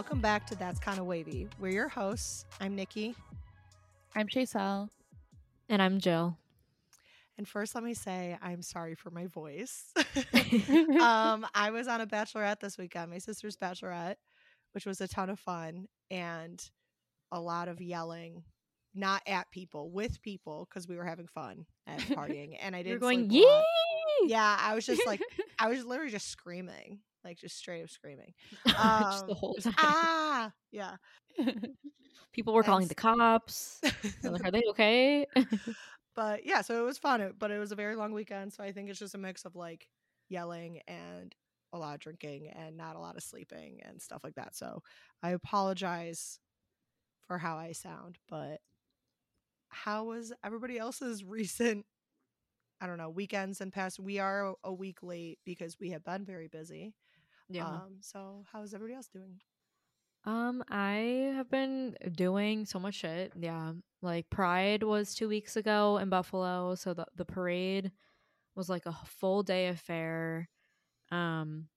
welcome back to That's Kind of Wavy. We're your hosts. I'm Nikki. I'm Chasel. And I'm Jill. And first, let me say I'm sorry for my voice. um, I was on a bachelorette this weekend, my sister's bachelorette, which was a ton of fun and a lot of yelling, not at people, with people, because we were having fun and partying. And I You're didn't going, sleep a yee! Yeah, I was just like, I was literally just screaming, like just straight up screaming. Just the Um, whole time. ah, yeah. People were calling the cops. Like, are they okay? but yeah, so it was fun. But it was a very long weekend, so I think it's just a mix of like yelling and a lot of drinking and not a lot of sleeping and stuff like that. So I apologize for how I sound, but how was everybody else's recent I don't know, weekends and past we are a week late because we have been very busy. Um so how is everybody else doing? Um, I have been doing so much shit. Yeah. Like Pride was two weeks ago in Buffalo, so the the parade was like a full day affair. Um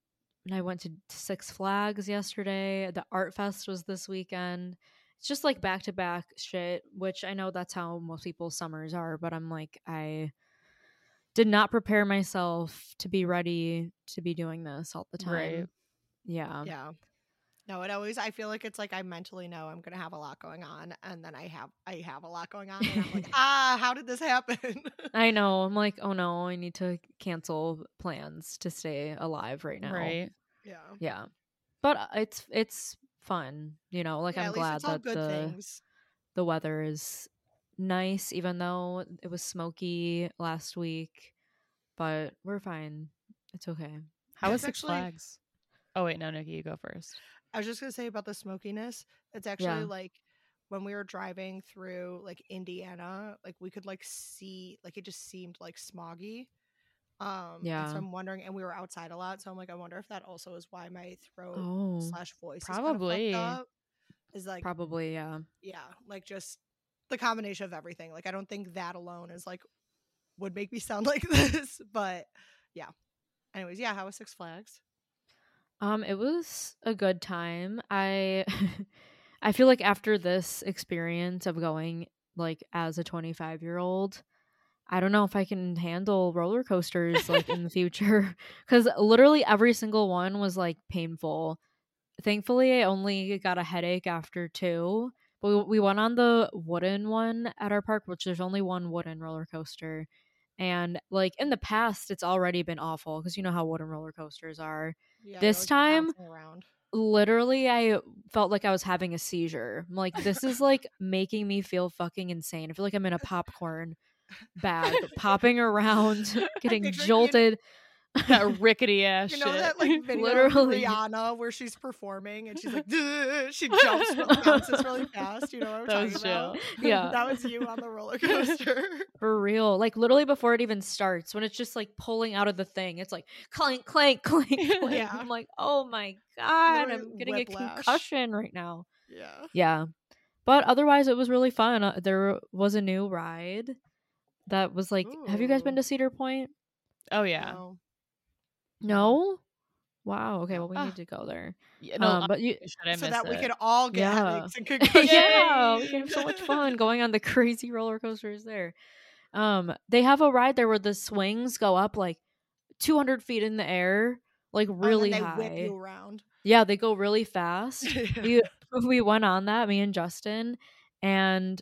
and I went to Six Flags yesterday. The Art Fest was this weekend. It's just like back to back shit, which I know that's how most people's summers are, but I'm like I did not prepare myself to be ready to be doing this all the time. Right. Yeah. Yeah. No, it always I feel like it's like I mentally know I'm gonna have a lot going on and then I have I have a lot going on and I'm like, ah, how did this happen? I know. I'm like, oh no, I need to cancel plans to stay alive right now. Right. yeah. Yeah. But uh, it's it's fun, you know. Like Yeah, I'm glad that the things. the weather is nice, even though it was smoky last week. But we're fine. It's okay. How was Six Flags? Oh wait, no, Nikki, you go first. I was just gonna say about the smokiness. It's actually Yeah. like when we were driving through like Indiana, like we could like see like it just seemed like smoggy. Um Yeah. so I'm wondering and we were outside a lot, so I'm like, I wonder if that also is why my throat Oh, slash voice Probably. is, kinda up. is like probably yeah. yeah, like just the combination of everything. Like I don't think that alone is like would make me sound like this, but yeah. Anyways, yeah, how was Six Flags? Um, it was a good time. I I feel like after this experience of going like as a 25 year old, I don't know if I can handle roller coasters like in the future because literally every single one was like painful. Thankfully, I only got a headache after two. But we, we went on the wooden one at our park, which there's only one wooden roller coaster. And like in the past, it's already been awful because you know how wooden roller coasters are Yeah, This time- literally I felt like I was having a seizure. I'm like, this is like making me feel fucking insane. I feel like I'm in a popcorn bag, popping around, getting jolted. that rickety ass You shit. know that like video Literally. of Rihanna where she's performing and she's like "Duh," she jumps bounces really fast. You know what I'm That was talking about? Yeah. that was you on the roller coaster. For real. Like literally before it even starts, when it's just like pulling out of the thing, it's like clank, clank, clank, clank. Yeah. I'm like, oh my God, Literally I'm getting whiplash. a concussion right now. yeah. Yeah. But otherwise, it was really fun. Uh, there was a new ride that was like, have you guys been to Cedar Point? oh yeah. No. No. Wow. Okay. Well, we Ah. need to go there. yeah no, um, but you, so that we could all get Yeah. and yeah, we can have so much fun going on the crazy roller coasters there. Um, they have a ride there where the swings go up like 200 feet in the air, like Oh, and really they high. whip you around. Yeah, they go really fast. we we went on that, me and Justin, and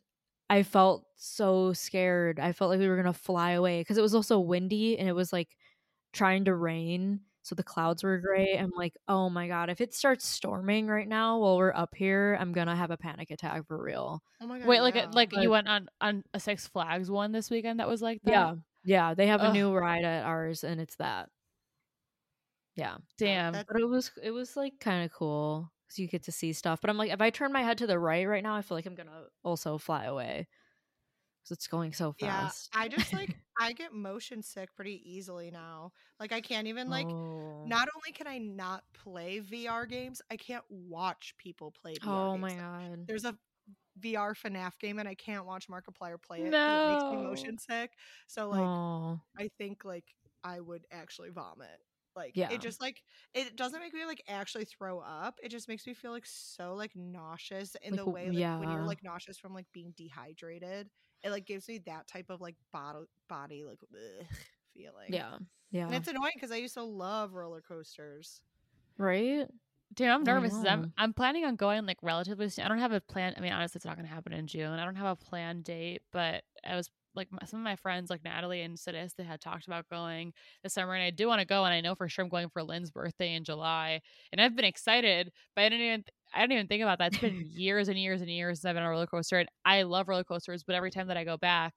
I felt so scared. I felt like we were gonna fly away because it was also windy and it was like trying to rain, so the clouds were mm-hmm. gray. I'm like, oh my god, if it starts storming right now while we're up here, I'm gonna have a panic attack for real. Oh my god. Wait, like uh, yeah. like But- you went on on a Six Flags one this weekend that was like that. Yeah, yeah, they have a new ride at ours, and it's that. Yeah, Damn. But it was it was like kind of cool because you get to see stuff. But I'm like, if I turn my head to the right right now, I feel like I'm gonna also fly away because it's going so fast. Yeah. I just like I get motion sick pretty easily now. Like I can't even like oh. not only can I not play VR games, I can't watch people play VR oh games. my god. There's a VR FNAF game and I can't watch Markiplier play it 'cause it makes me motion sick. So like oh, I think like I would actually vomit. Like Yeah. it just like it doesn't make me like actually throw up. It just makes me feel like so like nauseous in Like, the way like when you're like nauseous from like being dehydrated. It like gives me that type of like body body like ugh, feeling. Yeah. Yeah. And it's annoying because I used to love roller coasters. right? Dude, I'm nervous. I'm. I'm planning on going like relatively soon. I don't have a plan. I mean, honestly, it's not going to happen in June. I don't have a planned date, but I was like my, some of my friends, like Natalie and Sidis, they had talked about going this summer, and I do want to go. And I know for sure I'm going for Lynn's birthday in July, and I've been excited, but I didn't even. I didn't even think about that. It's been years and years and years since I've been on a roller coaster, and I love roller coasters. But every time that I go back,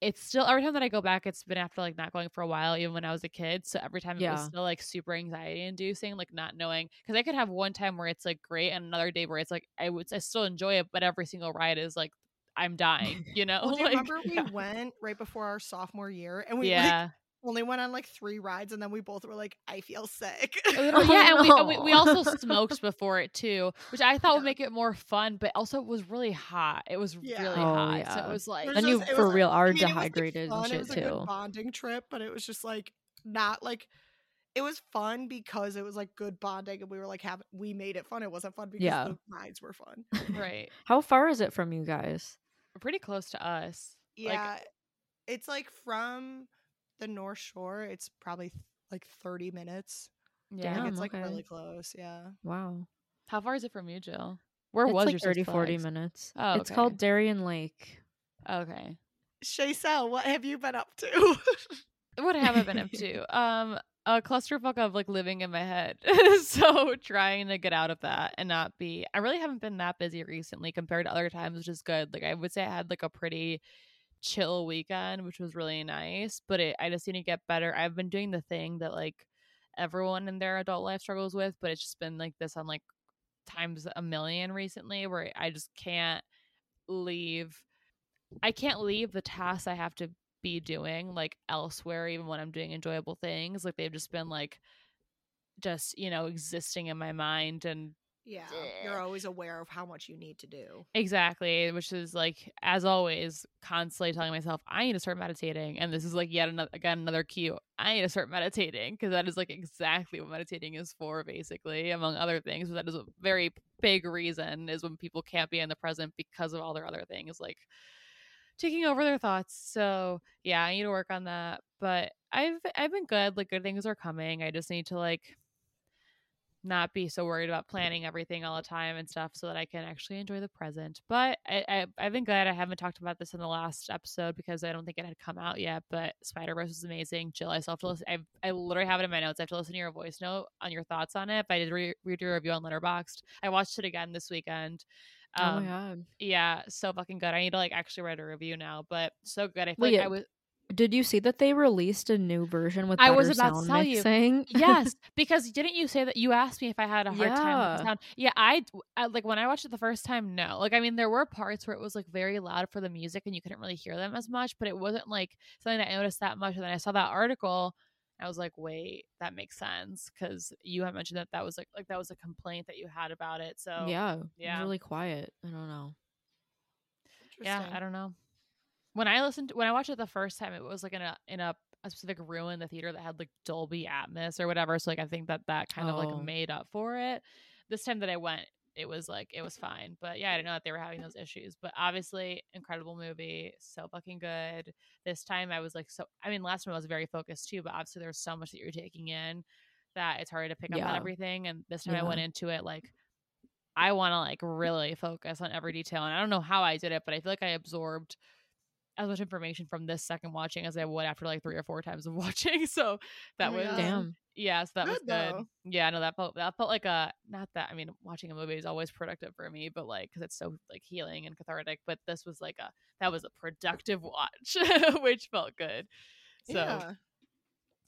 it's still every time that I go back, it's been after like not going for a while, even when I was a kid. So every time it was still like super anxiety inducing, like not knowing because I could have one time where it's like great and another day where it's like I would I still enjoy it, but every single ride is like I'm dying, you know? Well, do you like, remember we went right before our sophomore year and we like, yeah. Only went on like three rides and then we both were like, I feel sick. Literally, oh, yeah, and we, and we, we also smoked before it too, which I thought would make it more fun, but also it was really hot. It was Yeah. really Oh, hot, so it was like It was And you for was a- real are I mean, it was, like, dehydrated fun, and It shit was a good too. bonding trip, but it was just like not like it was fun because it was like good bonding and we were like having we made it fun. It wasn't fun because Yeah. the rides were fun. right. How far is it from you guys? Pretty close to us. Like, Yeah. it's like from the North Shore, it's probably th- like 30 minutes. yeah. Like, Damn, it's like okay. really close. Yeah. Wow. How far is it from you, Jill? Where it's was like your 30, 40 Flags? minutes. Oh, It's called okay. Darien Lake. Okay. Shaysel, what have you been up to? What have I been up to? Um, a clusterfuck of like living in my head. so trying to get out of that and not be. I really haven't been that busy recently compared to other times, which is good. Like I would say I had like a pretty chill weekend, which was really nice. But it, I just need to get better. I've been doing the thing that like everyone in their adult life struggles with, but it's just been like this on like times a million recently, where I just can't leave. I can't leave the tasks I have to be doing like elsewhere even when I'm doing enjoyable things like they've just been like just you know existing in my mind and yeah. You're always aware of how much you need to do. exactly which is like as always constantly telling myself I need to start meditating and this is like yet another again another cue I need to start meditating because that is like exactly what meditating is for basically among other things but that is a very big reason is when people can't be in the present because of all their other things like taking over their thoughts. So yeah, I need to work on that. But I've I've been good. Like good things are coming. I just need to like not be so worried about planning everything all the time and stuff so that I can actually enjoy the present. But I, I I've been glad I haven't talked about this in the last episode because I don't think it had come out yet. But Spider Verse was amazing. Jill, I still have to listen. I I literally have it in my notes. I have to listen to your voice note on your thoughts on it. But I did re- read your review on Letterboxd. I watched it again this weekend. oh Um, my god. yeah, so fucking good. I need to like actually write a review now, but so good. I feel Well, like yeah, I was Did you see that they released a new version with I better was about to sound tell you. mixing? yes, because didn't you say that you asked me if I had a hard time with the sound? Yeah, I, I like when I watched it the first time. No, like I mean, there were parts where it was like very loud for the music and you couldn't really hear them as much, but it wasn't like something that I noticed that much. And then I saw that article. I was like, wait, that makes sense because you had mentioned that that was like like that was a complaint that you had about it. So yeah, it yeah. was really quiet. I don't know. yeah i don't know when i listened when i watched it the first time it was like in a in a, a specific room in the theater that had like dolby atmos or whatever so like i think that that kind of Oh. like made up for it this time that i went it was like it was fine but yeah i didn't know that they were having those issues but obviously incredible movie so fucking good this time i was like so i mean last time i was very focused too but obviously there's so much that you're taking in that it's hard to pick up on everything and this time i went into it like I want to like really focus on every detail. And I don't know how I did it, but I feel like I absorbed as much information from this second watching as I would after like three or four times of watching. So that my was God. Damn. yeah, so that was Good, good. though. Yeah, no, that felt that felt like a not that I mean watching a movie is always productive for me, but like because it's so like healing and cathartic. But this was like a that was a productive watch, which felt good. So yeah.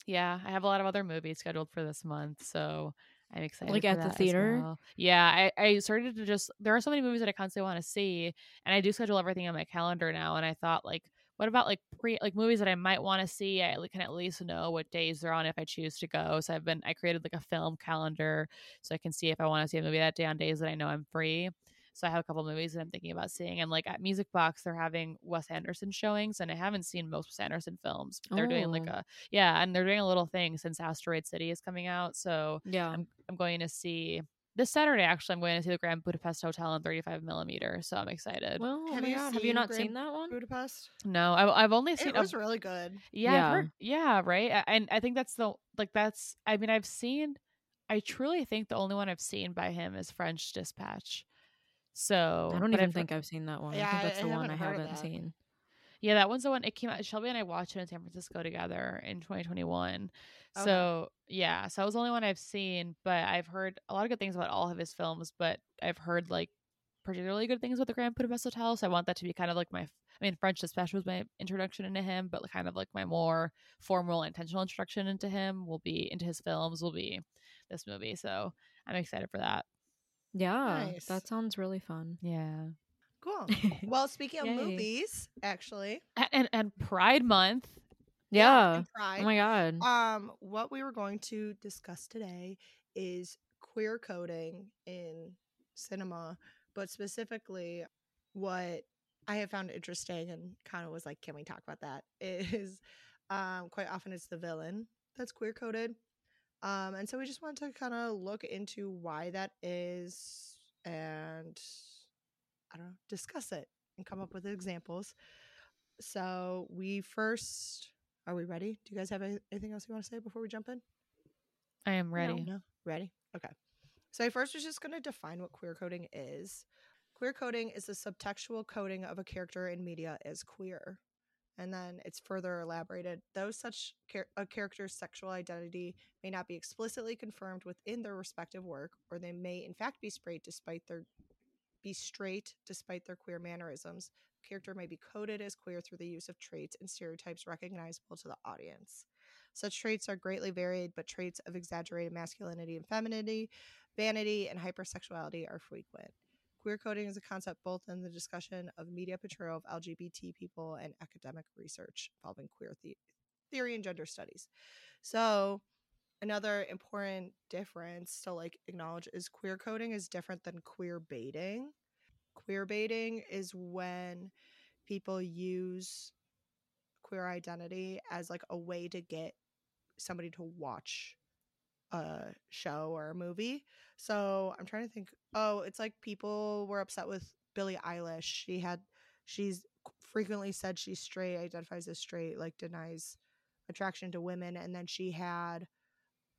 yeah, I have a lot of other movies scheduled for this month, so I'm excited. Like at the theater? well. Yeah, I, I started to just there are so many movies that I constantly want to see, and I do schedule everything on my calendar now. And I thought like, what about like pre like movies that I might want to see? I can at least know what days they're on if I choose to go. So I've been I created like a film calendar so I can see if I want to see a movie that day on days that I know I'm free. So I have a couple movies that I'm thinking about seeing. And like at Music Box, they're having Wes Anderson showings, and I haven't seen most Wes Anderson films. But they're doing like Oh. a yeah, and they're doing a little thing since Asteroid City is coming out. So Yeah. I'm I'm going to see this Saturday. Actually, I'm going to see the Grand Budapest Hotel in 35 millimeter. So I'm excited. well, oh Have you have you not Grand seen that one? Budapest. no, I, I've only seen It a- was really good. yeah, Yeah. Heard, yeah, right. A- And I think that's the like that's. I mean, I've seen. I truly think the only one I've seen by him is French Dispatch. So I don't even I've think I've seen that one. Yeah, I think that's I- the I one I haven't that. seen. Yeah, that one's the one. It came out. Shelby and I watched it in San Francisco together in 2021. Okay. So yeah, so that was the only one I've seen, but I've heard a lot of good things about all of his films. But I've heard like particularly good things about the Grand Budapest Hotel. So I want that to be kind of like my. I mean, French Dispatch was my introduction into him, but kind of like my more formal, intentional introduction into him will be into his films will be this movie. So I'm excited for that. Yeah, Nice. that sounds really fun. Yeah, Cool. Well, speaking of movies, actually, and and Pride Month. Yeah. and Pride. Oh my god. Um, what we were going to discuss today is queer coding in cinema, but specifically what I have found interesting and kind of was like, can we talk about that? Is um quite often it's the villain that's queer coded. Um, and so we just wanted to kind of look into why that is and I don't know, discuss it and come up with examples. So we first are we ready? Do you guys have anything else you want to say before we jump in? I am ready. No. Ready? Okay. So I first was just going to define what queer coding is. Queer coding is the subtextual coding of a character in media as queer. And then it's further elaborated. Though such char- a character's sexual identity may not be explicitly confirmed within their respective work, or they may in fact be straight despite their be straight despite their queer mannerisms. Character may be coded as queer through the use of traits and stereotypes recognizable to the audience. Such traits are greatly varied, but traits of exaggerated masculinity and femininity, vanity, and hypersexuality are frequent. Queer coding is a concept both in the discussion of media portrayal of LGBT people and academic research involving queer the- theory and gender studies. So, another important difference to like acknowledge is queer coding is different than queer baiting. Queer baiting is when people use queer identity as like a way to get somebody to watch a show or a movie. So I'm trying to think. Oh, it's like people were upset with Billie Eilish. She had, she's frequently said she's straight, identifies as straight, like denies attraction to women. And then she had,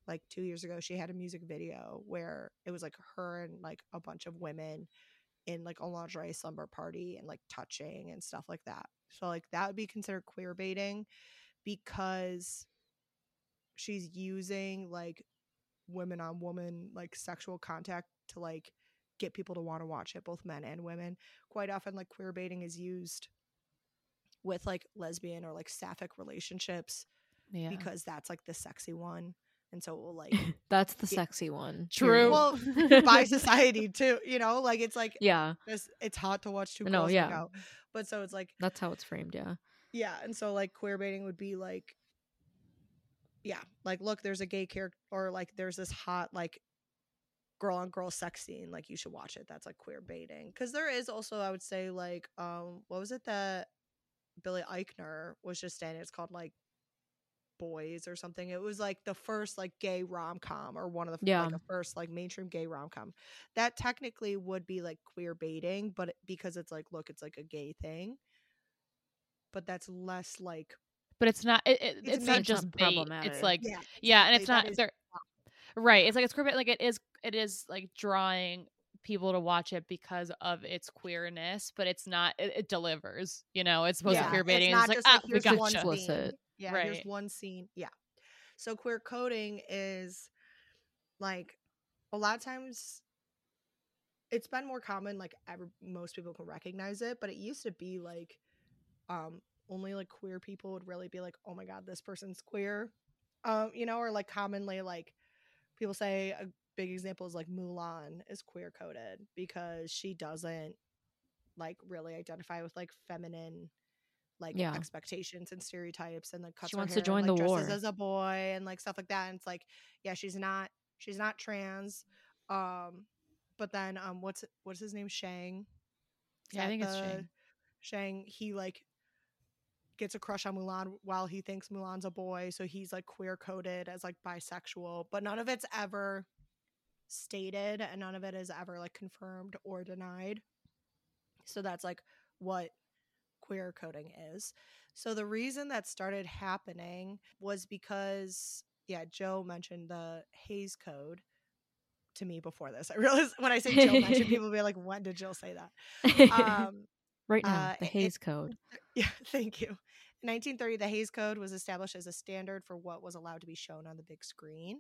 like two years ago, she had a music video where it was like her and like a bunch of women in like a lingerie slumber party and like touching and stuff like that. So like that would be considered queer baiting because she's using like women on woman like sexual contact to like get people to want to watch it both men and women quite often like queer baiting is used with like lesbian or like sapphic relationships Yeah. because that's like the sexy one and so it will like That's the Yeah. sexy one. True. well by society too you know like it's like Yeah, this it's hot to watch two girls No, yeah. out but so it's like that's how it's framed. Yeah. yeah and so like queer baiting would be like yeah like look there's a gay character or like there's this hot like girl on girl sex scene like you should watch it. That's like queer baiting. Because there is also i would say like um what was it that billy eichner was just in? It's called like boys or something. It was like the first like gay rom-com or one of the Yeah. like a first like mainstream gay rom-com. That technically would be like queer baiting but because it's like look it's like a gay thing but that's less like but it's not. It, it, It's it's, not- not it's not just bait. problematic. It's like yeah yeah, and it's not. is They're, right. It's like it's queer, bait, like it is. It is like drawing people to watch it because of its queerness, but it's not. It, it delivers. You know, it's supposed Yeah, to queer baiting. not It's, like just ah, like we here's got one gotcha. Explicit. scene. Yeah, here's one scene. Yeah. So queer coding is like a lot of times it's been more common like ever, most people can recognize it, but it used to be like um only like queer people would really be like, "Oh my god, this person's queer." Um, you know, or like commonly like people say a big example is like Mulan is queer coded because she doesn't like really identify with like feminine like Yeah. expectations and stereotypes and like cuts She wants to join and, like, the dresses war. as a boy and like stuff like that and it's like yeah she's not she's not trans um but then um what's what's his name Shang? Is Yeah, I think it's Shang. Shang he like gets a crush on Mulan while he thinks Mulan's a boy, so he's like queer coded as like bisexual, but none of it's ever stated and none of it is ever like confirmed or denied. So that's like what queer coding is. So the reason that started happening was because yeah, Joe mentioned the Hays Code to me before this. I realized when I say Joe mentioned, people will be like, "When did Jill say that?" Um, right now, uh, the it- Hays Code. yeah, thank you. In 1930, the Hays Code was established as a standard for what was allowed to be shown on the big screen.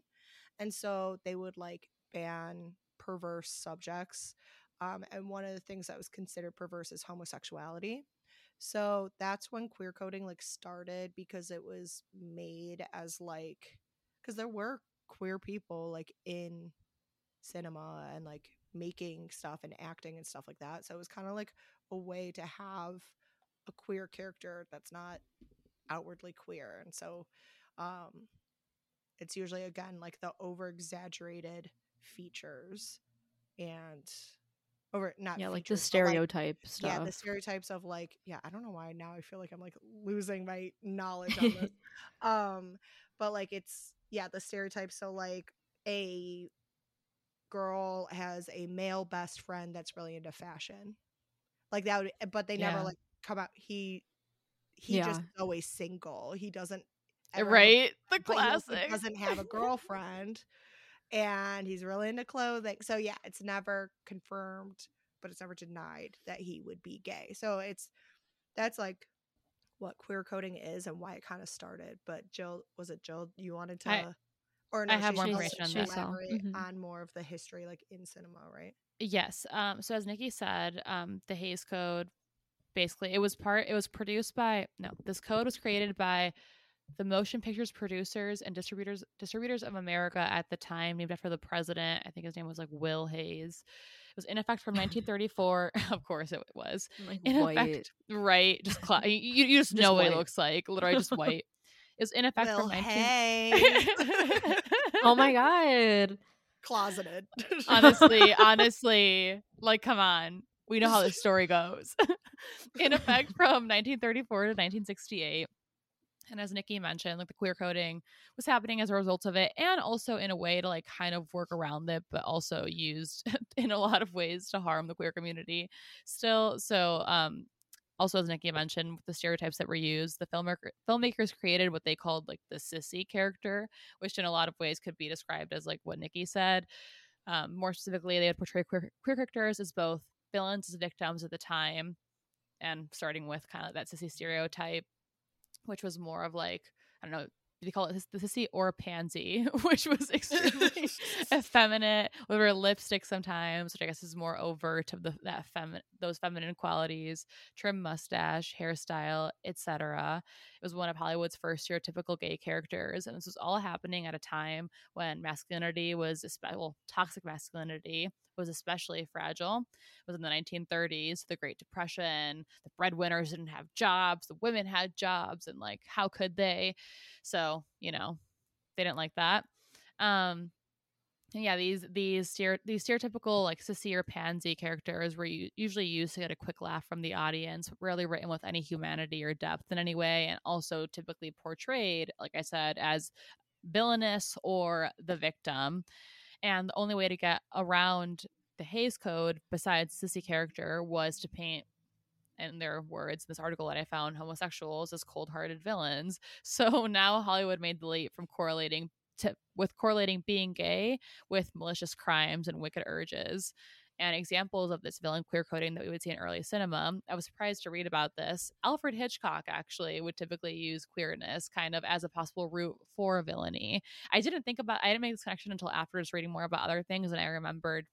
And so they would like ban perverse subjects. Um, and one of the things that was considered perverse is homosexuality. So that's when queer coding like started because it was made as like because there were queer people like in cinema and like making stuff and acting and stuff like that. So it was kind of like a way to have a queer character that's not outwardly queer and so um it's usually again like the over exaggerated features and over not Yeah, like the features, but, like, stereotype stuff. yeah the stereotypes of like yeah i don't know why now i feel like i'm like losing my knowledge on this um but like it's yeah the stereotypes so like a girl has a male best friend that's really into fashion like that would eh, but they never Yeah. like come out he he just Yeah. is always single he doesn't eh, ever right? The classic. doesn't have a girlfriend and he's really into clothing so yeah it's never confirmed but it's never denied that he would be gay so it's that's like what queer coding is and why it kind of started but jill was it jill you wanted to I- or I have she- more information on that. She saw. elaborate Mhm. on more of the history like in cinema right Yes. Um, so as Nikki said, um, the Hays Code basically it was part it was produced by no, this code was created by the motion pictures producers and distributors distributors of America at the time, named after the president. I think his name was like Will Hays. It was in effect from 1934. of course it was. like In white. effect, right? Just cla- you, you just Just know what it looks like. Literally just white. Was in effect Will from 19 Hays. oh my god. closeted honestly, honestly, like, come on. We know how this story goes. In effect from 1934 to 1968. And as Nikki mentioned, like the queer coding was happening as a result of it, and also in a way to like kind of work around it, but also used in a lot of ways to harm the queer community still. So, um, also as Nikki mentioned, with the stereotypes that were used, the filmmaker filmmakers created what they called like the sissy character, which in a lot of ways could be described as like what Nikki said. Um, more specifically, they would portray queer, queer characters as both villains as victims at the time, and starting with kind of that sissy stereotype, which was more of like I don't know. They call it the sissy or pansy, which was extremely effeminate with her lipstick sometimes, which I guess is more overt of the that feminine those feminine qualities, trim mustache, hairstyle, etc. It was one of Hollywood's first stereotypical gay characters, and this was all happening at a time when masculinity was well, toxic masculinity was especially fragile. It was in the 1930s, the Great Depression. The breadwinners didn't have jobs, the women had jobs, and like, how could they? So, you know, they didn't like that. Um, and yeah, these these these stereotypical like sissy or pansy characters were usually used to get a quick laugh from the audience, rarely written with any humanity or depth in any way, and also typically portrayed, like I said, as villainous or the victim. And the only way to get around the Hays Code, besides sissy character, was to paint in their words, this article that I found, homosexuals as cold-hearted villains. So now Hollywood made the leap from correlating to with correlating being gay with malicious crimes and wicked urges. And examples of this villain queer coding that we would see in early cinema, I was surprised to read about this. Alfred Hitchcock actually would typically use queerness kind of as a possible route for villainy. I didn't think about, I didn't make this connection until after just reading more about other things, and I remembered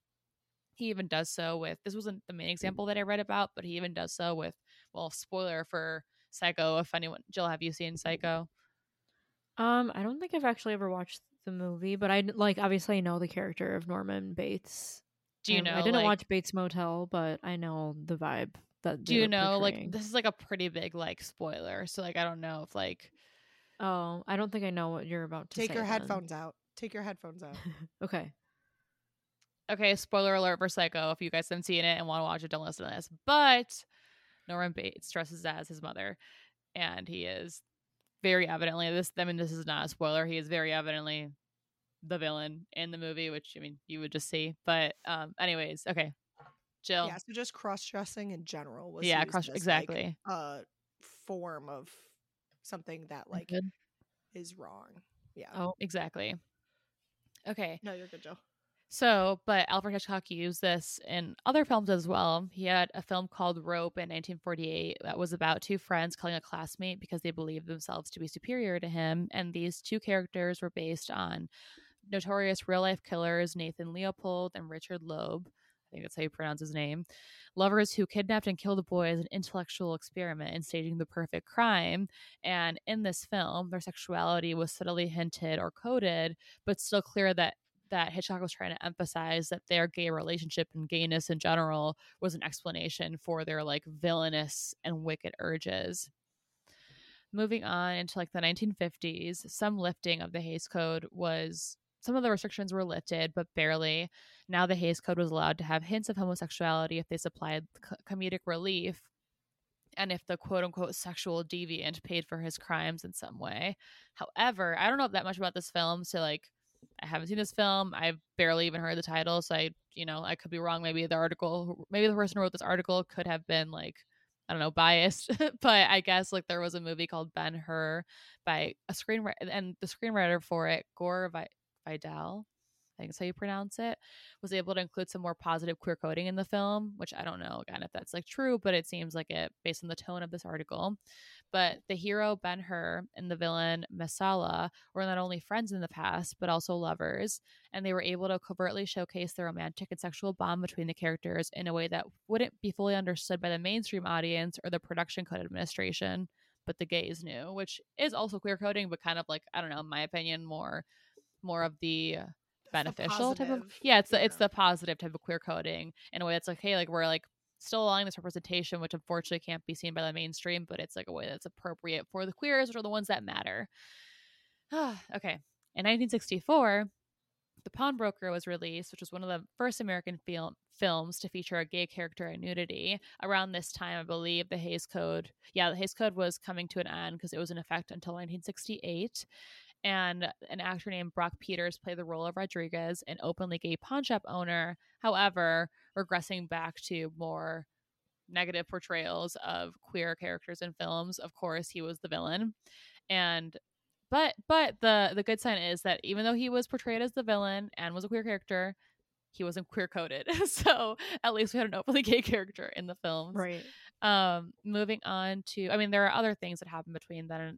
he even does so with this wasn't the main example that I read about, but he even does so with well, spoiler for Psycho. If anyone, Jill, have you seen Psycho? Um, I don't think I've actually ever watched the movie, but I like obviously I know the character of Norman Bates. Do you Um, know? I didn't like, watch Bates Motel, but I know the vibe that. Do you were know? Like this is like a pretty big like spoiler. So like I don't know if like Oh, I don't think I know what you're about to take say. your then. headphones out take your headphones out okay. Okay, spoiler alert for Psycho. If you guys haven't seen it and want to watch it, don't listen to this. But Norman Bates dresses as his mother, and he is very evidently this. I mean, this is not a spoiler. He is very evidently the villain in the movie, which I mean you would just see. But um, anyways, okay, Jill. Yeah, so just cross dressing in general was Yeah, cross- exactly. like, a form of something that like is wrong. Yeah. Oh. Exactly. Okay. No, you're good, Joe. So, but Alfred Hitchcock used this in other films as well. He had a film called Rope in 1948 that was about two friends killing a classmate because they believed themselves to be superior to him. And these two characters were based on notorious real life killers Nathan Leopold and Richard Loeb. I think that's how you pronounce his name. Lovers who kidnapped and killed a boy as an intellectual experiment in staging the perfect crime. And in this film, their sexuality was subtly hinted or coded, but still clear that that Hitchcock was trying to emphasize that their gay relationship and gayness in general was an explanation for their like villainous and wicked urges. Moving on into like the 1950s, some lifting of the Hays Code was some of the restrictions were lifted, but barely. Now the Hays Code was allowed to have hints of homosexuality if they supplied co- comedic relief and if the quote unquote sexual deviant paid for his crimes in some way. However, I don't know that much about this film, so like I haven't seen this film. I've barely even heard the title, so I, you know, I could be wrong. Maybe the article, maybe the person who wrote this article could have been like, I don't know, biased. but I guess like there was a movie called Ben Hur by a screenwriter, and the screenwriter for it, Gore Vidal, I that's how you pronounce it, was able to include some more positive queer coding in the film, which I don't know again if that's like true, but it seems like it based on the tone of this article. But the hero Ben Hur and the villain Messala were not only friends in the past, but also lovers, and they were able to covertly showcase the romantic and sexual bond between the characters in a way that wouldn't be fully understood by the mainstream audience or the production code administration, but the gays knew, which is also queer coding, but kind of like I don't know, in my opinion, more more of the beneficial type of yeah it's the it's the positive type of queer coding in a way that's like hey like we're like still allowing this representation which unfortunately can't be seen by the mainstream but it's like a way that's appropriate for the queers which are the ones that matter. Okay in 1964 the pawnbroker was released which was one of the first american film films to feature a gay character and nudity around this time i believe the hays code yeah the hays code was coming to an end because it was in effect until 1968 and an actor named Brock Peters played the role of Rodriguez, an openly gay pawn shop owner. However, regressing back to more negative portrayals of queer characters in films, of course, he was the villain. And but but the the good sign is that even though he was portrayed as the villain and was a queer character, he wasn't queer coded. so at least we had an openly gay character in the film, Right. um moving on to i mean there are other things that happened between then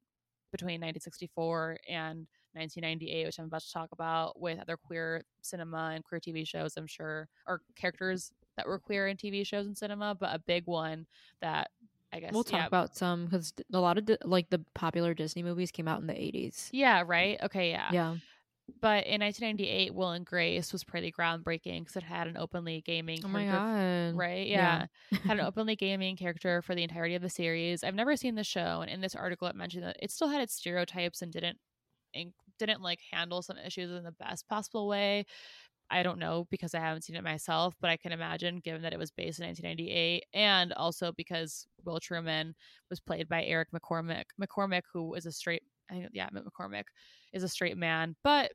between 1964 and 1998 which i'm about to talk about with other queer cinema and queer tv shows i'm sure or characters that were queer in tv shows and cinema but a big one that i guess We'll talk yeah, about some because a lot of di- like the popular Disney movies came out in the 80s. yeah right okay yeah Yeah. But in 1998 will and grace was pretty groundbreaking because it had an openly gaming Oh my character god. right Yeah. yeah had an openly gaming character for the entirety of the series. I've never seen the show, and in this article, it mentioned that it still had its stereotypes and didn't and didn't like handle some issues in the best possible way. I don't know because I haven't seen it myself, but I can imagine given that it was based in 1998, and also because Will Truman was played by Eric McCormack. McCormack, who is a straight, I think, yeah, McCormack is a straight man, but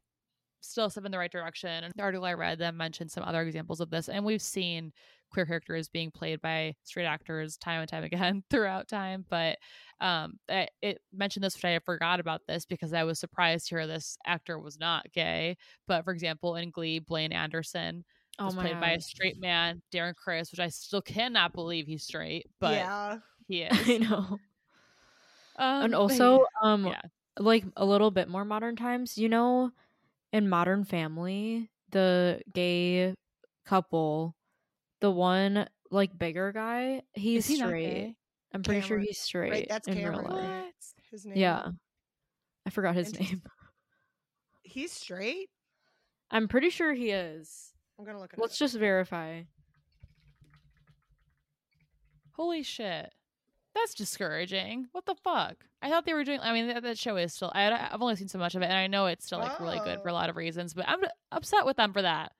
still step in the right direction. And the article I read then mentioned some other examples of this, and we've seen queer characters being played by straight actors time and time again throughout time. But um, it, it mentioned this, which I forgot about this because I was surprised to hear this actor was not gay. But for example, in Glee, Blaine Anderson Oh was my played by a straight man, Darren Criss, which I still cannot believe he's straight, but yeah. he is. I know. Um, and but also, um, yeah. Like a little bit more modern times. You know, in Modern Family, the gay couple, the one like bigger guy, he's is he not straight. gay? I'm pretty sure he's straight Right, that's in real life. right? What? His name. Yeah, I forgot his name. He's straight. I'm pretty sure he is. I'm gonna look at it. Let's just verify. Holy shit. That's discouraging. What the fuck? I thought they were doing. I mean, that, that show is still. I, I've only seen so much of it, and I know it's still like really good for a Oh. lot of reasons. But I'm upset with them for that.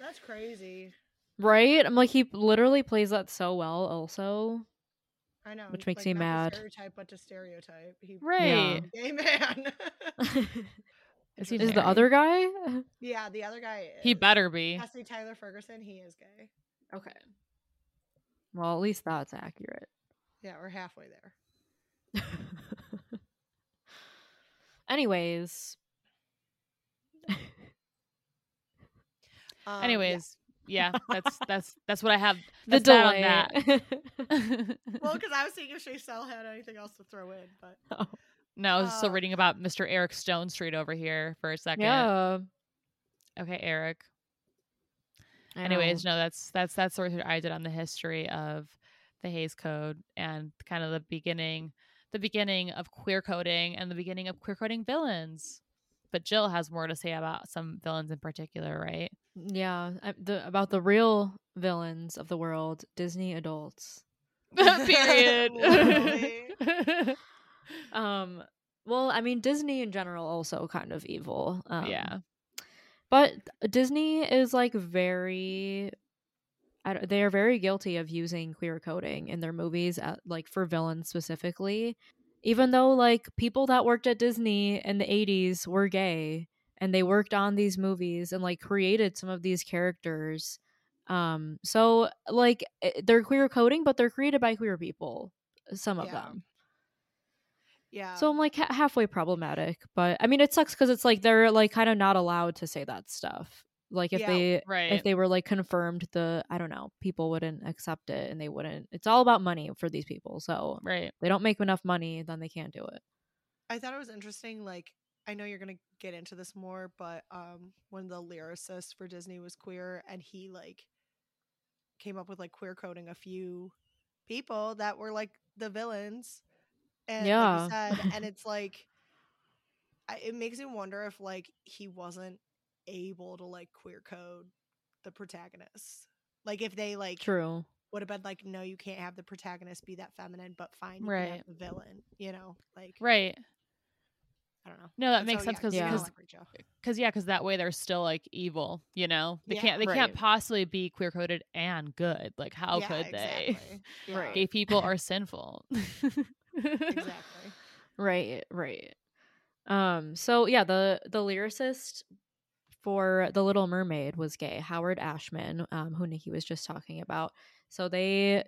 That's crazy. Right? I'm like he literally plays that so well also. I know. Which makes like, me not to mad. Stereotype, but to stereotype. He Right. gay man. Is he Is the other guy? yeah, the other guy. Is. He better be. Jesse Tyler Ferguson. He is gay. Okay. Well, at least that's accurate. Yeah, we're halfway there. Anyways, Um. Anyways, yeah. that's that's that's what I have. the That's that on delay. that. Well, because I was seeing if Chasel had anything else to throw in, but no, I was still Uh, reading about Mr. Eric Stonestreet over here for a second. yeah. Okay, Eric. Anyways, no, that's that's that's sort of I did on the history of the Hays Code and kind of the beginning, the beginning of queer coding and the beginning of queer coding villains. But Jill has more to say about some villains in particular, right? yeah, the about the real villains of the world, Disney adults. Period. Um, well, I mean, Disney in general also kind of evil. Um, yeah. but Disney is like very. They are very guilty of using queer coding in their movies, at, like for villains specifically. Even though like people that worked at Disney in the '80s were gay, and they worked on these movies and like created some of these characters. Um, so like eh, they're queer coding, but they're created by queer people. Some of Yeah. them. yeah. So I'm like ha- halfway problematic, but I mean it sucks because it's like they're like kind of not allowed to say that stuff. Like if Yeah, they Right. if they were like confirmed, the I don't know, people wouldn't accept it and they wouldn't. It's all about money for these people. So right. they don't make enough money, then they can't do it. I thought it was interesting. Like, I know you're gonna get into this more, but um, when the lyricist for Disney was queer, and he like came up with like queer coding a few people that were like the villains, and Yeah. like said, and it's like, I, it makes me wonder if like he wasn't able to like queer code the protagonist, like if they like True. would have been like, no, you can't have the protagonist be that feminine, but fine, you can Right. have the villain, you know, like Right. I don't know. No, that And makes so, sense yeah, because Yeah. I like Rachel. because yeah, because that way they're still like evil. You know, they Yeah. can't they Right. can't possibly be queer coded and good. Like how Yeah, could they? exactly. Yeah, Right. Gay people are sinful. Exactly. Right, right. Um, so yeah, the the lyricist for The Little Mermaid was gay, Howard Ashman, um, who Nikki was just talking about. So they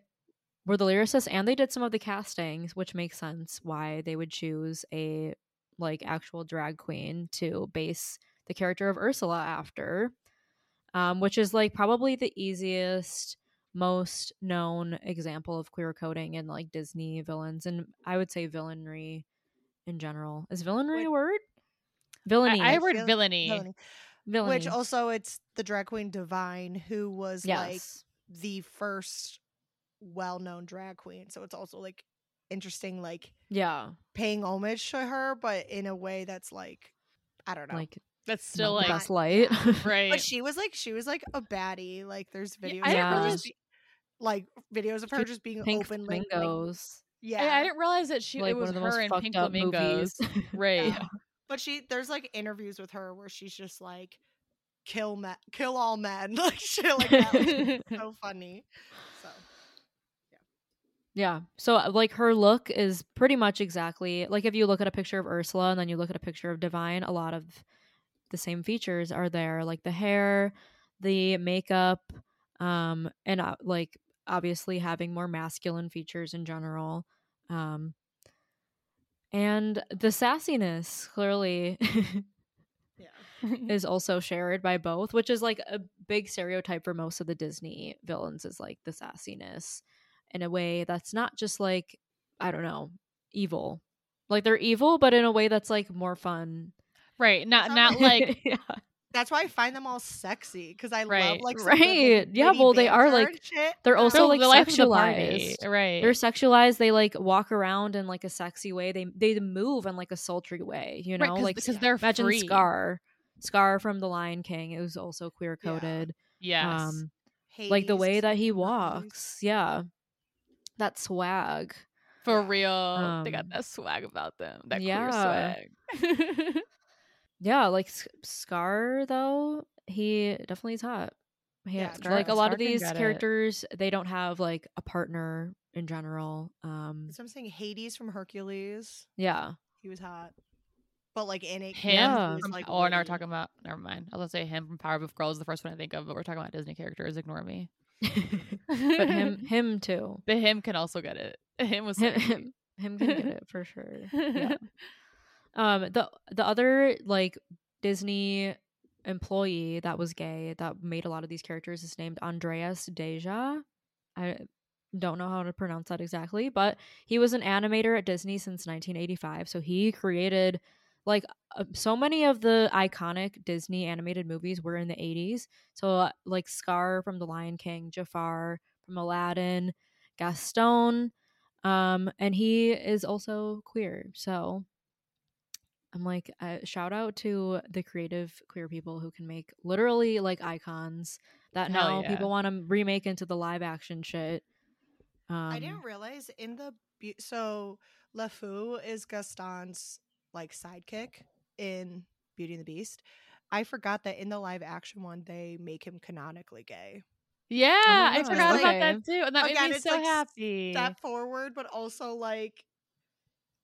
were the lyricists and they did some of the castings, which makes sense why they would choose a like actual drag queen to base the character of Ursula after. Um, which is like probably the easiest most known example of queer coding in like Disney villains and I would say villainry in general. Is villainry a word? Villainy. I, I Vil- heard villainy. Villainy. Villainy. Which also it's the drag queen Divine who was like the first well-known drag queen. So it's also like interesting like yeah. paying homage to her but in a way that's like I don't know. Like That's still the like best light. right. but she was like she was like a baddie. Like there's Yeah, videos I of didn't her realize- just be, like videos of her She- just being Pink openly like, flamingos. yeah. I, I didn't realize that she like it was one her most in Pink Flamingos. movies. Right. Yeah. But she there's like interviews with her where she's just like kill men, kill all men, like shit like that. So funny. So Yeah. So uh, like her look is pretty much exactly like if you look at a picture of Ursula and then you look at a picture of Divine, a lot of the same features are there, like the hair, the makeup, um, and uh, like obviously having more masculine features in general, um, and the sassiness clearly yeah. is also shared by both, which is like a big stereotype for most of the Disney villains is like the sassiness in a way that's not just like I don't know, evil. Like they're evil, but in a way that's like more fun. right. Not Some- not like yeah. That's why I find them all sexy because I love like some Right. Yeah, well, they are, like- shit. they're also, so like, the life the sexualized. Right. They're sexualized. They like walk around in like a sexy way. They they move in like a sultry way, you know? right, like because they're imagine free. Scar. Scar from The Lion King. It was also queer Yeah. coded. Yes. Um like the way that he walks. Yeah. That swag. For yeah. real. they got Um, that swag about them. That yeah. queer swag. Yeah, like S- Scar though, he definitely is hot. Yeah, Scar- like a lot Scar of these get it. characters, they don't have like a partner in general. Um, So I'm saying Hades from Hercules. yeah, He was hot. But like in it, Him Yeah. from, like oh, now we're talking about. Never mind. I was gonna say him from Powerpuff Girls. The first one I think of, but we're talking about Disney characters. Ignore me. but him, him too. but him can also get it. Him was Him, him, him can get it for sure. Yeah. Um, the the other like Disney employee that was gay that made a lot of these characters is named Andreas Deja. I don't know how to pronounce that exactly, but he was an animator at Disney since 1985. So he created like uh, so many of the iconic Disney animated movies were in the 80s. So uh, like Scar from The Lion King, Jafar from Aladdin, Gaston, um, and he is also queer. So I'm like, uh, shout out to the creative queer people who can make literally like icons that Hell now yeah. people want to remake into the live action shit. Um, I didn't realize in the Beau- so LeFou is Gaston's like sidekick in Beauty and the Beast. I forgot that in the live action one they make him canonically gay. Yeah, I gosh, forgot about that too, and that Again, made me so like happy. Step forward, but also like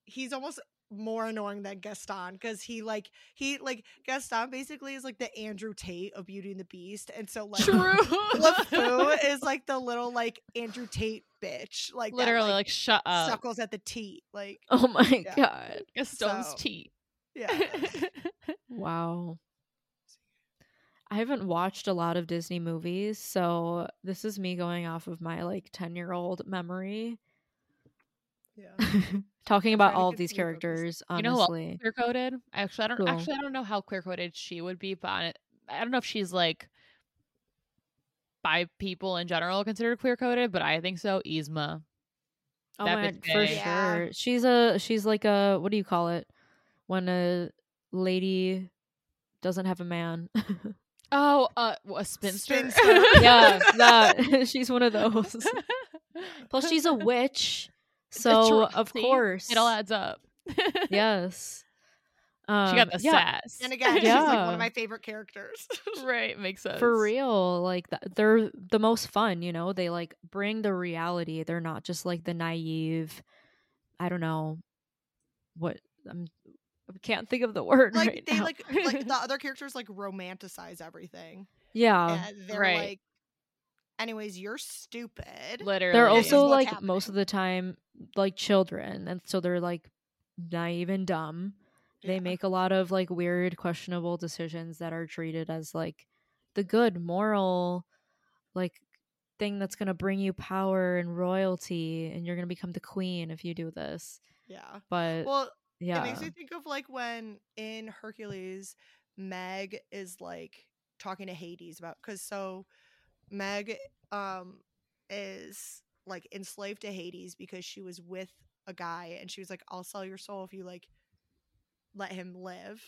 he's almost more annoying than Gaston because he like he like Gaston basically is like the Andrew Tate of Beauty and the Beast, and so like True. LeFou is like the little like Andrew Tate bitch, like that, Literally, like, shut up. suckles at the teat, like Oh my Yeah. god. Gaston's So- teeth. yeah. Wow. I haven't watched a lot of Disney movies, so this is me going off of my like 10 year old memory. Yeah. Talking about all of these continue focus. characters, You know who else honestly. queer coded. Actually, I don't. Cool. Actually, I don't know how queer coded she would be, but I, I don't know if she's like by people in general considered queer coded, but I think so. Yzma. Oh that my bitch for gay. Yeah. sure. She's a she's like a what do you call it? When a lady doesn't have a man. Oh, uh, a spinster. Spinster. yeah, that she's one of those. Plus she's a witch. So True. of See? course. it all adds up. Yes. she Um, got the yeah, sass. And again, she's like one of my favorite characters. right, makes sense. for real like th- they're the most fun you know they like bring the reality they're not just like the naive i don't know what i'm I can't think of the word like right they now. like like the other characters like romanticize everything. yeah and they're right. like anyways, you're stupid. Literally, they're also what's like most of the time like children and so they're like naive and dumb they Yeah. make a lot of like weird questionable decisions that are treated as like the good moral like thing that's going to bring you power and royalty and you're going to become the queen if you do this Yeah. but Well, yeah it makes me think of like when in Hercules, Meg is like talking to Hades about because so Meg um is like enslaved to Hades because she was with a guy and she was like, I'll sell your soul if you like let him live,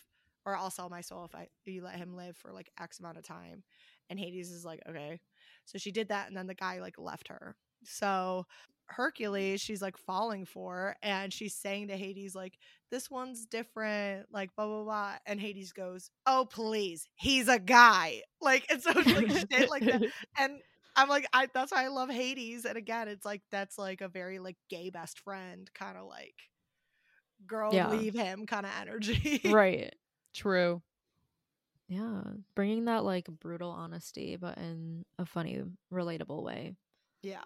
or I'll sell my soul if I if you let him live for like X amount of time. And Hades is like, okay. So she did that and then the guy like left her. So Hercules, she's like falling for, and she's saying to Hades, like, this one's different, like blah blah blah. And Hades goes, Oh please, he's a guy. Like and so it's like shit like that. And I'm like, I that's why I love Hades. And again, it's like that's like a very like gay best friend kind of like girl Yeah. leave him kind of energy. right True. yeah bringing that like brutal honesty but in a funny relatable way yeah.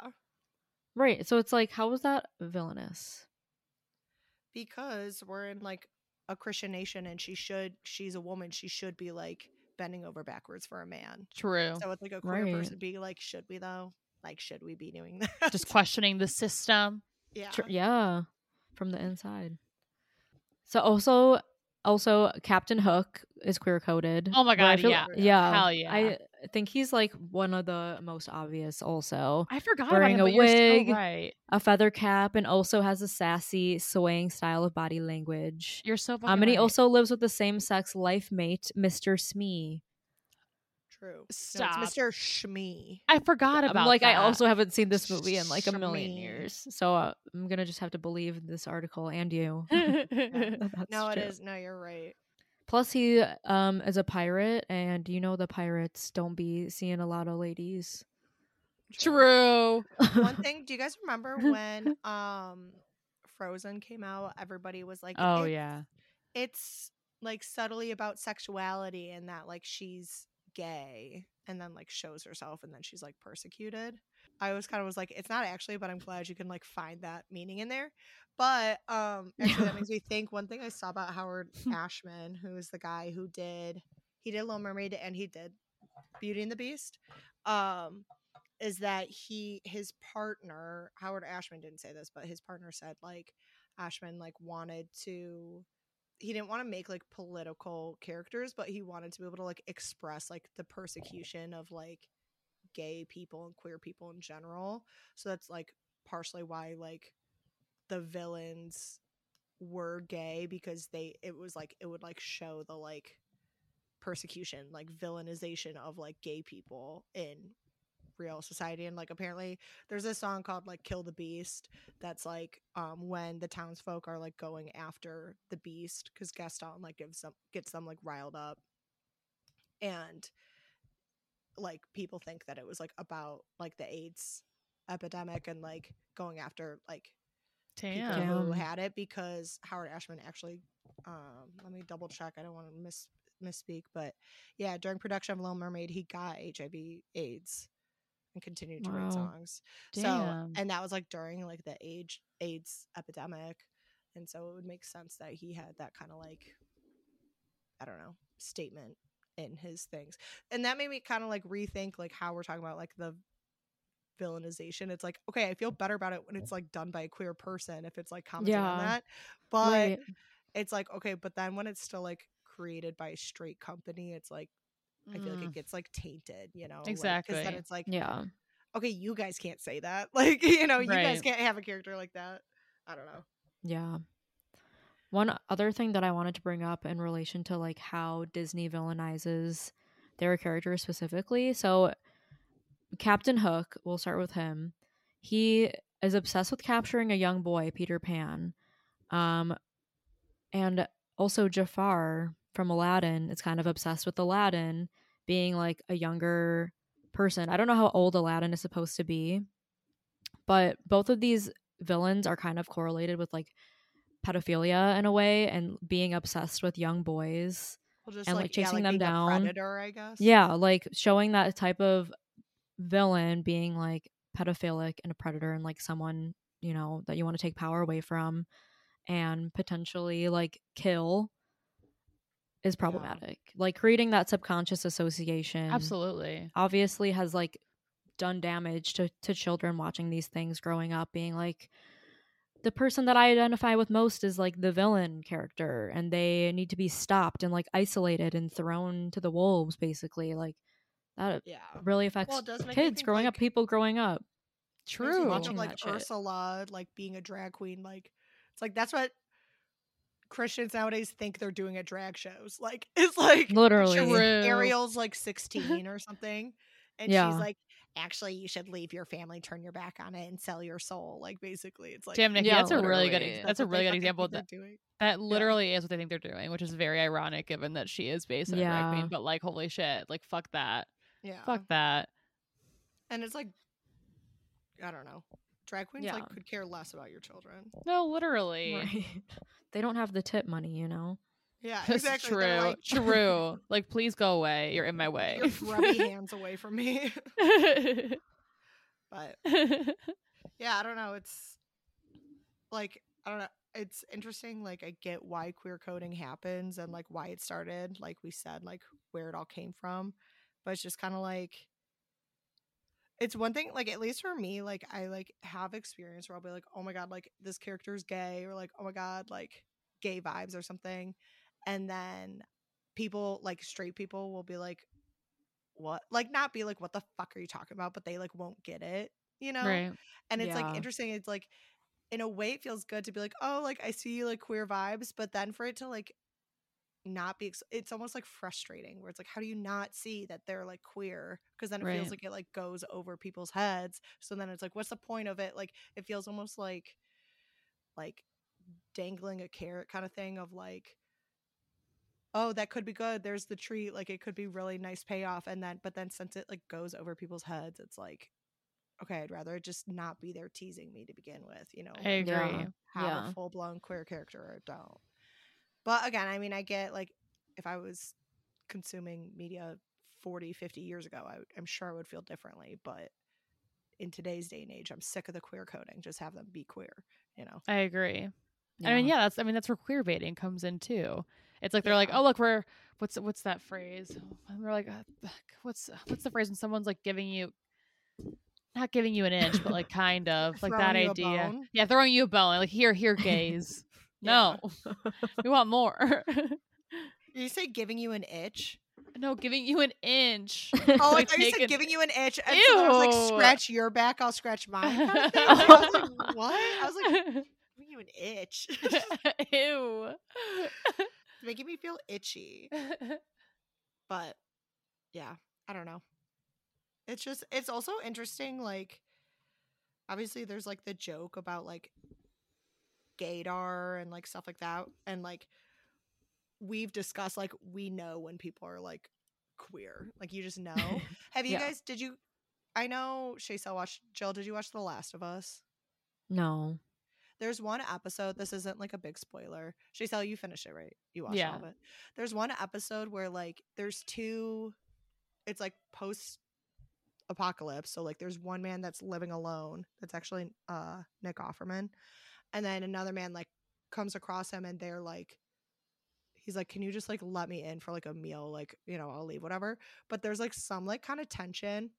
Right so it's like how was that villainous Because we're in like a Christian nation and she should she's a woman, she should be like bending over backwards for a man. True. So it's like a queer Right. person be like, should we though? Like, should we be doing that? Just questioning the system. yeah. Tr- yeah from the inside so also also captain hook is queer coded Oh my God, feel- yeah. yeah Hell yeah. i think he's like one of the most obvious also I forgot Wearing about a him, but wig. right. a feather cap and also has a sassy swaying style of body language You're so fucking um and he right. also lives with the same sex life mate mr smee True. Stop. No, it's Mr. Shmee. I forgot I'm about like I also haven't seen this movie in like a million years, so uh, I'm gonna just have to believe this article and you. That's No, it true. is. No, you're right. Plus, he um is a pirate, and you know the pirates don't be seeing a lot of ladies. True. One thing, do you guys remember when um Frozen came out? Everybody was like, Oh "It's- yeah. it's like subtly about sexuality and that like she's gay and then like shows herself and then she's like persecuted. I was kind of was like, it's not actually, but I'm glad you can like find that meaning in there. But um actually that makes me think one thing I saw about Howard Ashman, who is the guy who did he did Little Mermaid and he did Beauty and the Beast. Um is that he his partner Howard Ashman didn't say this, but his partner said like Ashman like wanted to he didn't want to make like political characters, but he wanted to be able to like express like the persecution of like gay people and queer people in general. So that's like partially why like the villains were gay because they it was like it would like show the like persecution, like villainization of like gay people in real society. And like apparently there's a song called like kill the beast that's like um when the townsfolk are like going after the beast because gaston like gives them gets them like riled up. And like people think that it was like about like the aids epidemic and like going after like people Damn. who had it because howard ashman actually um let me double check i don't want to miss misspeak but yeah during production of little mermaid he got hiv aids and continued to write Wow. songs so and that was like during like the age AIDS epidemic, and so it would make sense that he had that kind of like I don't know statement in his things, and that made me kind of like rethink like how we're talking about like the villainization. It's like okay, I feel better about it when it's like done by a queer person if it's like commenting on that, but Right. it's like okay, but then when it's still like created by a straight company, it's like I feel like Mm. it gets like tainted, you know? Because Exactly. then it's like Yeah. okay, you guys can't say that. Like, you know, you guys can't have a character like that. I don't know. Yeah. One other thing that I wanted to bring up in relation to like how Disney villainizes their characters specifically. So Captain Hook, we'll start with him. He is obsessed with capturing a young boy, Peter Pan. Um and also Jafar from Aladdin is kind of obsessed with Aladdin being like a younger person. I don't know how old Aladdin is supposed to be, but both of these villains are kind of correlated with like pedophilia in a way and being obsessed with young boys. We'll just And, like, like, yeah, chasing like them down. predator, I guess. Yeah, like showing that type of villain being like pedophilic and a predator and like someone, you know, that you want to take power away from and potentially like kill is problematic. Like creating that subconscious association Absolutely. obviously has like done damage to, to children watching these things growing up being like the person that i identify with most is like the villain character and they need to be stopped and like isolated and thrown to the wolves basically like that Yeah. really affects Well, it does make me kids think, growing up people growing up True. think of, Watching like that shit. Ursula, like being a drag queen. Like, it's like that's what Christians nowadays think they're doing at drag shows. Like, it's like Literally. Ariel's like 16 or something. And Yeah. she's like, actually, you should leave your family, turn your back on it, and sell your soul. Like, basically, it's like, Damn, Nikki, Yeah, that's a really good. literally. ex- That's, a really good example. Of that doing. that literally is what they think they're doing, which is very ironic given that she is based on a drag queen. But like, holy shit, like fuck that, Yeah. fuck that. And it's like, I don't know. Drag queens Yeah. like could care less about your children. No, literally. Right. they don't have the tip money you know Yeah, That's exactly. true. Like, true. Like, please go away. You're in my "Keep way. Your grubby hands away from me. but yeah, I don't know. It's like I don't know. It's interesting. Like I get why queer coding happens and like why it started. Like we said, like where it all came from. But it's just kind of like it's one thing. Like at least for me, like I like have experience where I'll be like, oh my god, like this character's gay, or like oh my god, like gay vibes or something, and then people like straight people will be like what like not be like what the fuck are you talking about but they like won't get it you know right. and it's Yeah. like interesting it's like in a way it feels good to be like oh like i see like queer vibes but then for it to like not be ex- it's almost like frustrating where it's like how do you not see that they're like queer because then it Right. feels like it like goes over people's heads so then it's like what's the point of it like it feels almost like like dangling a carrot kind of thing of like oh that could be good there's the treat like it could be really nice payoff and then but then since it like goes over people's heads it's like okay i'd rather just not be there teasing me to begin with you know I agree. Yeah. have Yeah. a full-blown queer character or don't but again i mean i get like if i was consuming media 40 50 years ago I, i'm sure i would feel differently but in today's day and age i'm sick of the queer coding just have them be queer, you know I agree. I mean, yeah, that's I mean that's where queer baiting comes in too. It's like they're like, oh look, we're what's what's that phrase? And we're like, uh, what's what's the phrase when someone's like giving you, not giving you an inch, but like kind of like that Throwing you a idea. Yeah, throwing you a bone. Like here, here, gays. Yeah. No, we want more. Did you say giving you an itch no, giving you an inch. oh i Like thought you said an- giving you an itch and so then I was like scratch your back i'll scratch mine kind of. I was like, what i was like giving you an itch Ew. It's making me feel itchy but yeah i don't know it's just it's also interesting like obviously there's like the joke about like gaydar and like stuff like that. And like we've discussed like we know when people are like queer. Like you just know. Have you Yeah. guys did you i know Shaysel watched jill did you watch the last of us? No. there's one episode this isn't like a big spoiler. Shaysel, you finished it right? You watched Yeah. all of it. There's one episode where like there's two it's like post apocalypse so like there's one man that's living alone that's actually uh nick offerman and then another man like comes across him and they're like he's like can you just like let me in for like a meal? Like you know i'll leave whatever. But there's like some like kind of tension.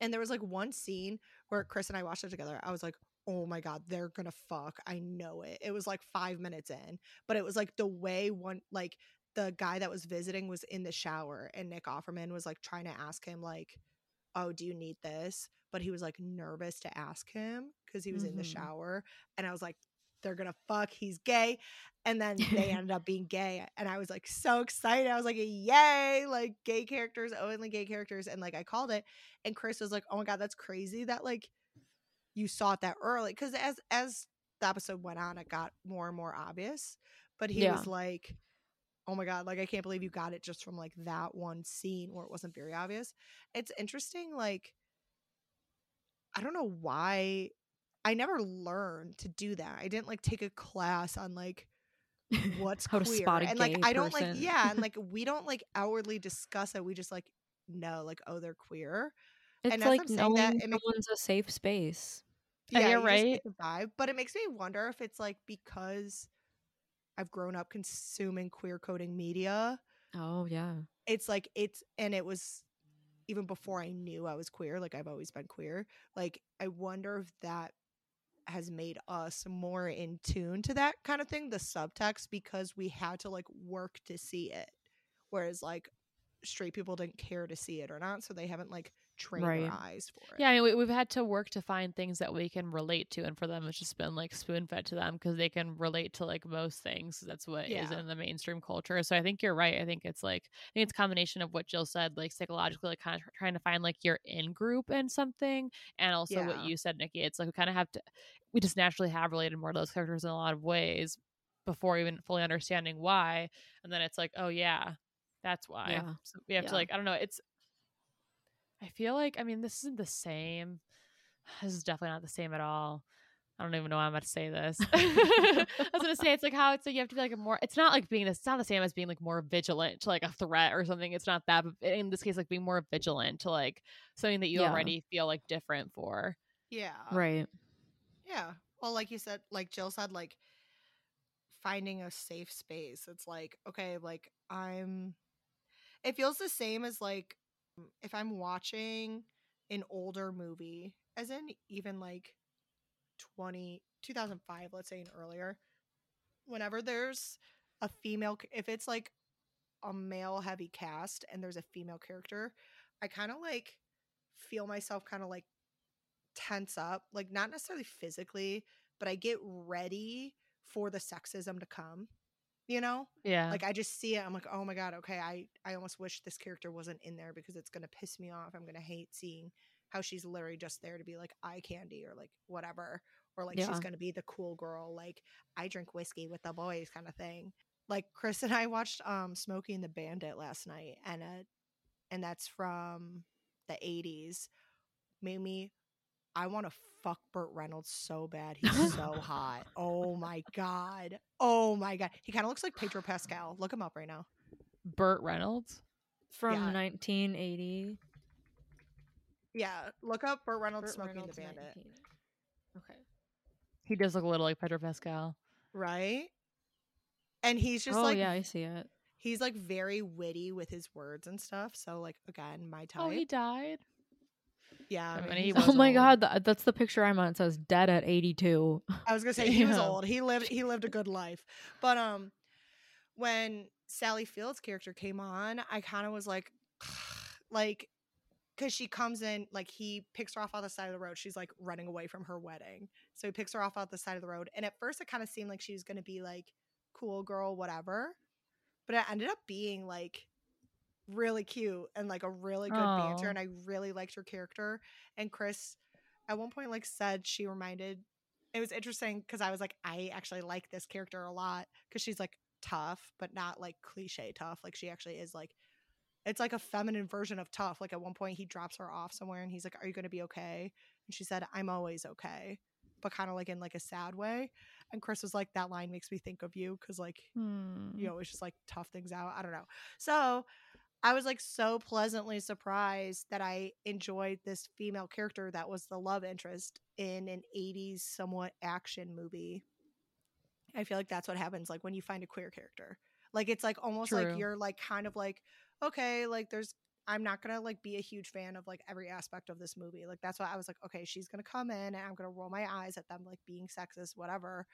And there was like one scene where chris and i watched it together. I was like oh my god they're gonna fuck. I know it. It was like five minutes in but it was like the way one like the guy that was visiting was in the shower and nick offerman was like trying to ask him like oh do you need this but he was like nervous to ask him because he was in the Mhm. shower and i was like they're gonna fuck he's gay and then they ended up being gay and i was like so excited i was like yay like gay characters only gay characters and like i called it and chris was like oh my god that's crazy that like you saw it that early because as as the episode went on it got more and more obvious but he Yeah. was like oh my god like i can't believe you got it just from like that one scene where it wasn't very obvious it's interesting like i don't know why i never learned to do that i didn't like take a class on like what's How to queer spot a and like i don't like yeah and like we don't like outwardly discuss it we just like know like oh they're queer It's I'm like saying that, knowing it makes- someone's a safe space. Yeah, you're right. vibe. But it makes me wonder if it's like because I've grown up consuming queer coding media. Oh yeah. It's like it's and it was even before I knew I was queer, like I've always been queer. Like I wonder if that has made us more in tune to that kind of thing, the subtext, because we had to like work to see it. Whereas like straight people didn't care to see it or not, so they haven't like trained Right. their eyes for it. Yeah, I mean, we, we've had to work to find things that we can relate to, and for them, it's just been like spoon fed to them because they can relate to like most things. That's what is Yeah. in the mainstream culture. So I think you're right. I think it's like I think it's a combination of what Jill said, like psychologically, like kind of trying to find like your in group and something, and also what you said, Nikki. It's like we kind of have to, we just naturally have related more to those characters in a lot of ways before even fully understanding why, and then it's like, oh yeah, that's why. Yeah. So we have Yeah. to like I don't know. It's I feel like I mean this isn't the same. This is definitely not the same at all. I don't even know why I'm about to say this. I was gonna say it's like how it's like you have to be like a more. It's not like being. It's not the same as being like more vigilant to like a threat or something. It's not that. But in this case, like being more vigilant to like something that you Yeah. already feel like different for. Yeah. Right. Yeah. Well, like you said, like Jill said, like finding a safe space. It's like, okay, like I'm it feels the same as like if I'm watching an older movie, as in even like 20 2005, let's say and earlier, whenever there's a female if it's like a male heavy cast and there's a female character, I kind of like feel myself kind of like tense up, like not necessarily physically, but I get ready for the sexism to come. You know? Yeah. Like I just see it, I'm like, "Oh my god, okay, I I almost wish this character wasn't in there because it's to piss me off. I'm to hate seeing how she's literally just there to be like eye candy or like whatever or like she's going to be the cool girl like I drink whiskey with the boys kind of thing." like Chris and I watched um Smokey and the Bandit last night and uh and that's from the 80s made me I want to fuck Burt Reynolds so bad. He's so hot. Oh my god. Oh my god. He kind of looks like Pedro Pascal. Look him up right now. Burt Reynolds. From Yeah. 1980. Yeah, look up Burt Reynolds Burt Smoking Reynolds, the Bandit. 19. Okay. He does look a little like Pedro Pascal. Right? And he's just oh like yeah, I see it. he's like very witty with his words and stuff. So like again, my type. Oh, he died. Yeah, I, I mean, mean, he was Oh my old. god, tha- that's the picture I'm on. It says dead at 82. I was gonna say he was old. He lived he lived a good life. But um when Sally Field's character came on, I kind of was like like because she comes in like he picks her off on the side of the road. She's like running away from her wedding. So he picks her off out the side of the road. And at first it kind of seemed like she was gonna be like cool girl, whatever. But it ended up being like really cute and like a really good banter. And I really liked her character. And Chris at one point like said she reminded it was interesting because I was like, I actually like this character a lot because she's like tough, but not like cliche tough. Like she actually is like, it's like a feminine version of tough. Like at one point he drops her off somewhere and he's like, Are you going to be okay? And she said, I'm always okay, but kind of like in like a sad way. And Chris was like, That line makes me think of you because like Hmm. you always just like tough things out. I don't know. So I was like so pleasantly surprised that I enjoyed this female character that was the love interest in an 80s somewhat action movie. I feel like that's what happens like when you find a queer character. Like it's like almost True. like you're like kind of like okay, like there's I'm not gonna like be a huge fan of like every aspect of this movie. Like that's why I was like, okay, she's gonna come in and I'm gonna roll my eyes at them like being sexist, whatever.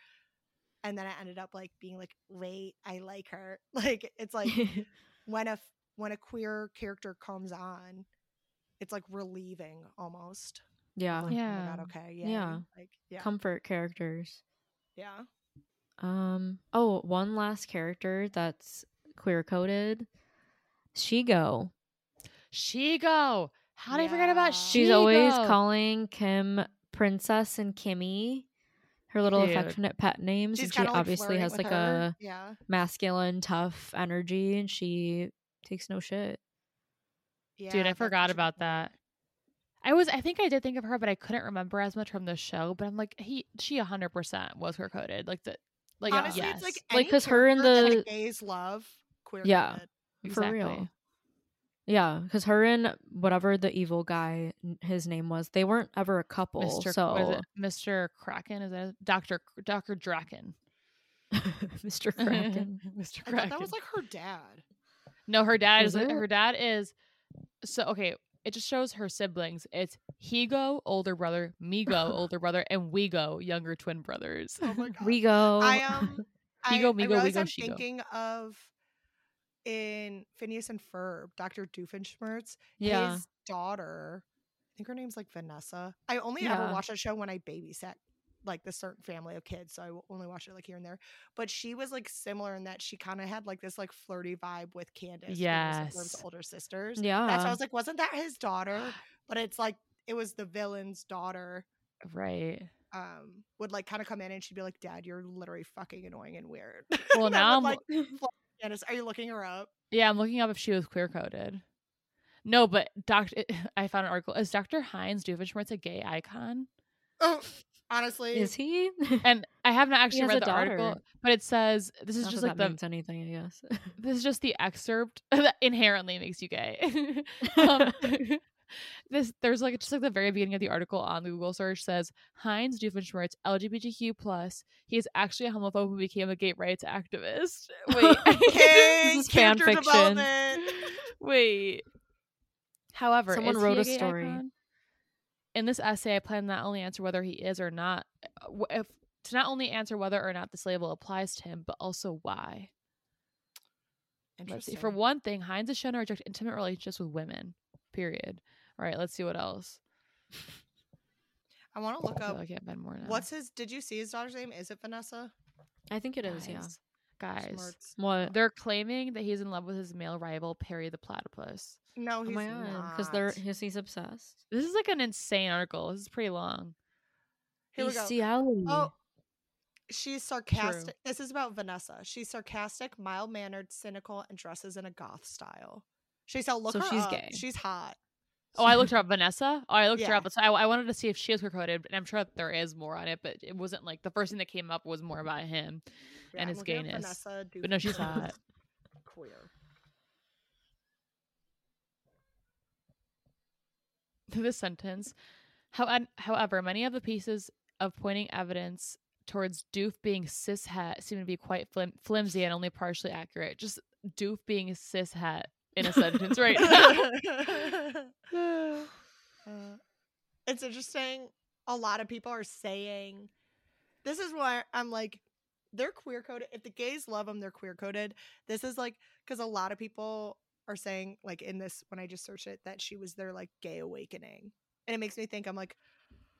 And then I ended up like being like, wait, I like her. Like it's like when a when a queer character comes on, it's like relieving almost. yeah. Like, Oh my Yeah. god, okay, yeah. Yeah. Like yeah. Comfort characters. yeah. Um oh, one last character that's queer coded. Shego. Shego. How did I forget about Yeah. Shego? She's always calling Kim Princess and Kimmy. Her little Dude. affectionate pet names. She's and she like obviously has like her. a yeah. masculine, tough energy and she takes no shit. Yeah. Dude, I forgot such a good about that. I was I think I did think of her, but I couldn't remember as much from the show. But I'm like, he she hundred percent was queer coded. Like the like uh, Honestly, yes. like Like, any 'cause her and the- gays love queer. Yeah. exactly. For real. Yeah, because her and whatever the evil guy, his name was, they weren't ever a couple. Mr. So what is it? Mr. Kraken is that Doctor Doctor Drakken? Mr. Kraken. Mr. Kraken. that was like her dad. No, her dad Is is it? her dad is so okay. It just shows her siblings. It's Hego, older brother, Mego, older brother, and Wego, younger twin brothers. Oh my god. we go. I um I, Mego, I Mego, realize Mego, I'm Shego. thinking of in Phineas and Ferb, Dr. Doofenshmirtz, yeah. his daughter, I think her name's like Vanessa. I only ever watched that show when I babysat like the certain family of kids, so I only watched it like here and there. But she was like similar in that she kind of had like this like flirty vibe with Candace, Phineas and Ferb's Yes. older sisters. Yeah. That's why I was like, wasn't that his daughter? But it's like it was the villain's daughter. right. Um, would like kind of come in and she'd be like, "Dad, you're literally fucking annoying and weird." Well, And now I'm like Candace, are you looking her up? Yeah, I'm looking up if she was queer coded. No, but Doctor, I found an article. Is Doctor Heinz Doofenshmirtz a gay icon? Oh, honestly, Is he? And I have not actually read the daughter. article, but it says this is Not just that like that the means anything, I guess. this is just the excerpt that inherently makes you gay. um, this there's like just like the very beginning of the article on the Google search says Heinz Doofenshmirtz LGBTQ plus. He is actually a homophobe who became a gay rights activist. Wait, King, is fan fiction. Wait. However, Someone wrote he a story. icon? In this essay, I plan to not only answer whether he is or not, uh, if to not only answer whether or not this label applies to him, but also why. Let's see. For one thing, Heinz is shown to reject intimate relationships with women. Period. All right, let's see what else. I want to look I up like I can't bend more now. what's his. Did you see his daughter's name? Is it Vanessa? I think it is, yeah. Guys? Guys, Smarts. What? they're claiming that he's in love with his male rival Perry the platypus. No, Oh he's my god. Because they're not. because he's obsessed. This is like an insane article. This is pretty long. Here we go. Oh, Bestiality. Oh, she's sarcastic. This is about Vanessa. She's sarcastic, mild mannered, cynical, and dresses in a goth style. She's look So her she's up. gay. She's hot. Oh, I looked her up, Vanessa. Oh, I looked her up. So I, I wanted to see if she was queer coded, and I'm sure that there is more on it, but it wasn't like the first thing that came up was more about him. Yeah, And his up gayness. Vanessa But no, she's hot. Queer. this sentence. How, however, many of the pieces of pointing evidence towards Doof being cishet seem to be quite flim- flimsy and only partially accurate. Just Doof being cishet in a sentence right now. Uh, it's interesting. A lot of people are saying this is why I'm like, they're queer coded. If the gays love them, they're queer coded. This is like because a lot of people are saying like in this when I just searched it that she was their like gay awakening, and it makes me think I'm like,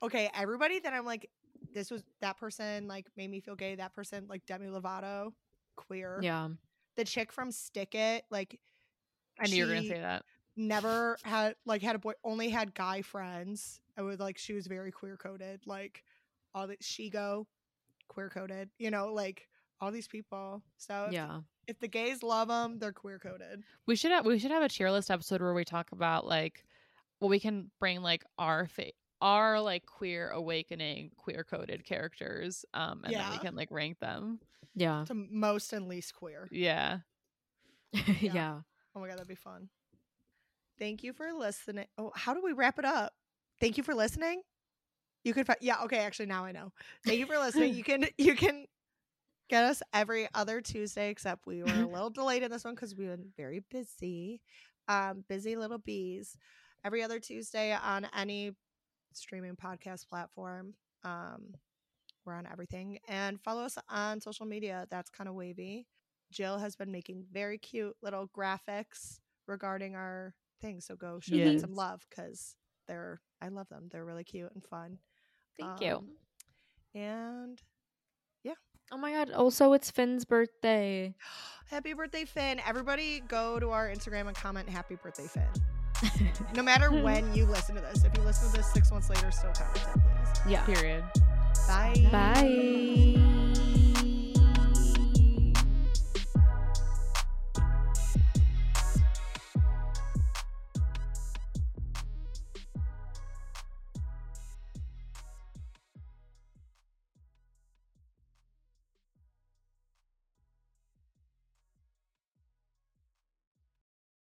okay, everybody that I'm like, this was that person like made me feel gay. That person like Demi Lovato, queer. Yeah. The chick from Stick It, like I knew you were gonna say that. never had like had a boy only had guy friends i was like she was very queer coded like all that Shego queer coded you know like all these people so Yeah. if the gays love them they're queer coded We should have we should have a cheer list episode where we talk about like well we can bring like our fa- our like queer awakening queer coded characters um and then we can like rank them. Yeah. to most and least queer Yeah. yeah. oh my god that'd be fun. Thank you for listening. Oh how do we wrap it up? Thank you for listening? You could fi- yeah okay actually now i know. Thank you for listening. You can you can get us every other tuesday except we were a little delayed in this one because we've been very busy. Um busy little bees. Every other tuesday on any streaming podcast platform um we're on everything. And follow us on social media. That's kind of wavy jill has been making very cute little graphics regarding our things so go show them some love because they're i love them they're really cute and fun Thank you. Um, and yeah. Oh my god. Also, it's Finn's birthday. happy birthday finn everybody go to our instagram and comment happy birthday finn no matter when you listen to this if you listen to this six months later still comment it please yeah. Period. bye Bye.